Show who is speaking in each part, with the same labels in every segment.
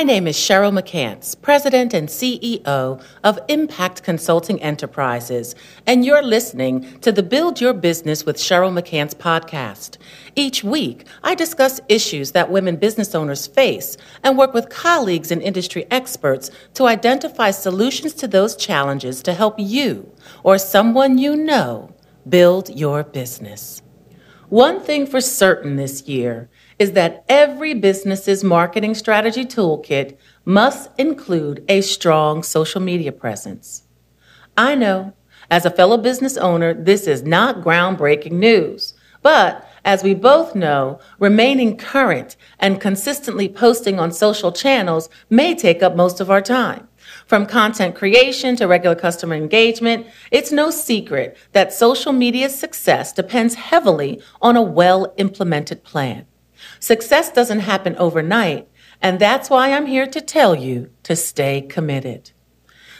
Speaker 1: My name is Cheryl McCants, President and CEO of Impact Consulting Enterprises, and you're listening to the Build Your Business with Cheryl McCants podcast. Each week, I discuss issues that women business owners face and work with colleagues and industry experts to identify solutions to those challenges to help you or someone you know build your business. One thing for certain this year is that every business's marketing strategy toolkit must include a strong social media presence. I know, as a fellow business owner, this is not groundbreaking news, but as we both know, remaining current and consistently posting on social channels may take up most of our time. From content creation to regular customer engagement, it's no secret that social media's success depends heavily on a well implemented plan. Success doesn't happen overnight, and that's why I'm here to tell you to stay committed.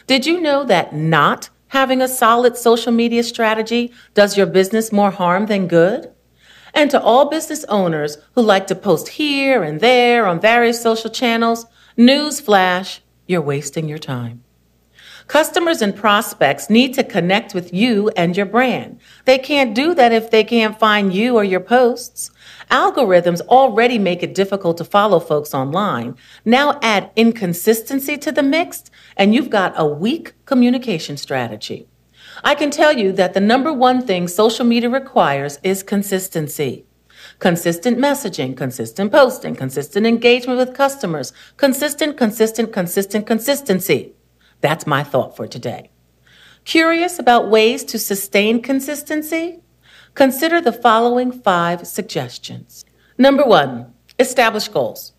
Speaker 1: Did you know that not having a solid social media strategy does your business more harm than good? And to all business owners who like to post here and there on various social channels, newsflash, you're wasting your time. Customers and prospects need to connect with you and your brand. They can't do that if they can't find you or your posts. Algorithms already make it difficult to follow folks online. Now add inconsistency to the mix, and you've got a weak communication strategy. I can tell you that the number one thing social media requires is consistency. Consistent messaging, consistent posting, consistent engagement with customers, consistent, consistent, consistent consistency. That's my thought for today. Curious about ways to sustain consistency? Consider the following five suggestions. Number one, establish goals.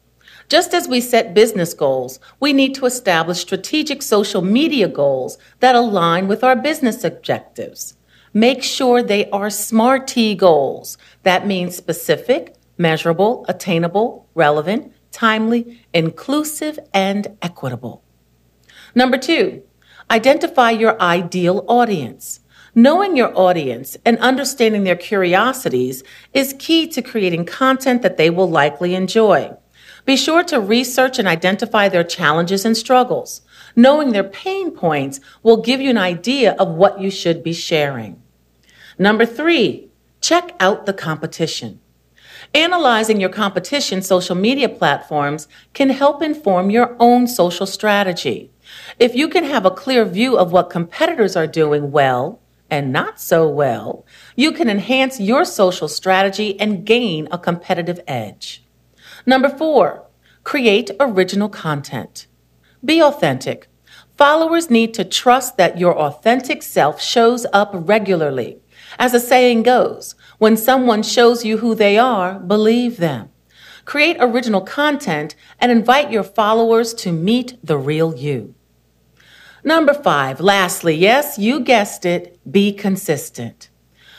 Speaker 1: Just as we set business goals, we need to establish strategic social media goals that align with our business objectives. Make sure they are SMART goals. That means specific, measurable, attainable, relevant, timely, inclusive, and equitable. Number two, identify your ideal audience. Knowing your audience and understanding their curiosities is key to creating content that they will likely enjoy. Be sure to research and identify their challenges and struggles. Knowing their pain points will give you an idea of what you should be sharing. Number three, check out the competition. Analyzing your competition social media platforms can help inform your own social strategy. If you can have a clear view of what competitors are doing well and not so well, you can enhance your social strategy and gain a competitive edge. Number four, create original content. Be authentic. Followers need to trust that your authentic self shows up regularly. As the saying goes, when someone shows you who they are, believe them. Create original content and invite your followers to meet the real you. Number five, lastly, yes, you guessed it, be consistent.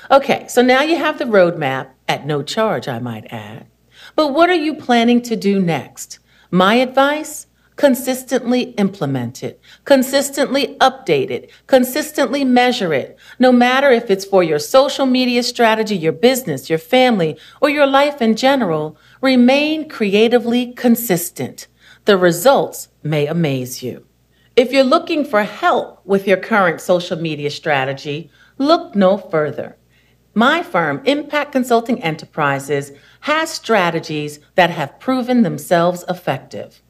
Speaker 1: Okay, so now you have the roadmap at no charge, I might add. But what are you planning to do next? My advice? Consistently implement it, consistently update it, consistently measure it. No matter if it's for your social media strategy, your business, your family, or your life in general, remain creatively consistent. The results may amaze you. If you're looking for help with your current social media strategy, look no further. My firm, Impact Consulting Enterprises, has strategies that have proven themselves effective.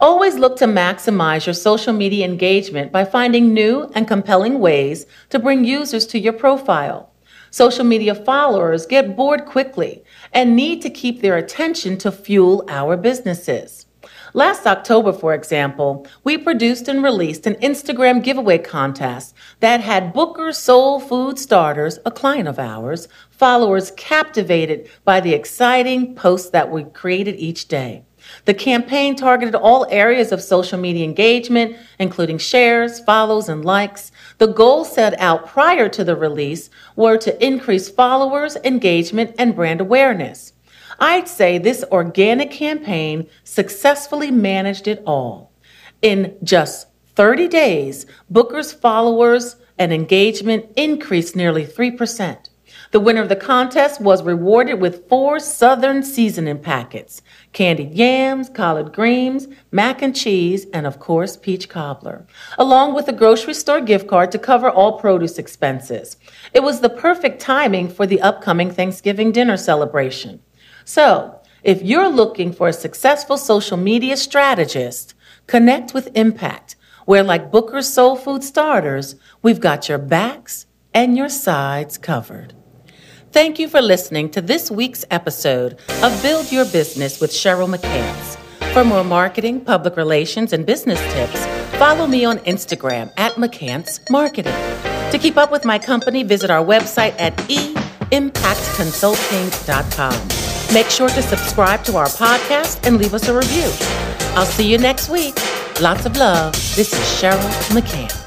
Speaker 1: Always look to maximize your social media engagement by finding new and compelling ways to bring users to your profile. Social media followers get bored quickly and need to keep their attention to fuel our businesses. Last October, for example, we produced and released an Instagram giveaway contest that had Booker Soul Food Starters, a client of ours, followers captivated by the exciting posts that we created each day. The campaign targeted all areas of social media engagement, including shares, follows, and likes. The goals set out prior to the release were to increase followers, engagement, and brand awareness. I'd say this organic campaign successfully managed it all. In just 30 days, Booker's followers and engagement increased nearly 3%. The winner of the contest was rewarded with four Southern seasoning packets candied yams, collard greens, mac and cheese, and of course, peach cobbler, along with a grocery store gift card to cover all produce expenses. It was the perfect timing for the upcoming Thanksgiving dinner celebration. So, if you're looking for a successful social media strategist, connect with Impact, where, like Booker's Soul Food Starters, we've got your backs and your sides covered. Thank you for listening to this week's episode of Build Your Business with Cheryl McCants. For more marketing, public relations, and business tips, follow me on Instagram at McCants Marketing. To keep up with my company, visit our website at eimpactconsulting.com. Make sure to subscribe to our podcast and leave us a review. I'll see you next week. Lots of love. This is Cheryl McCants.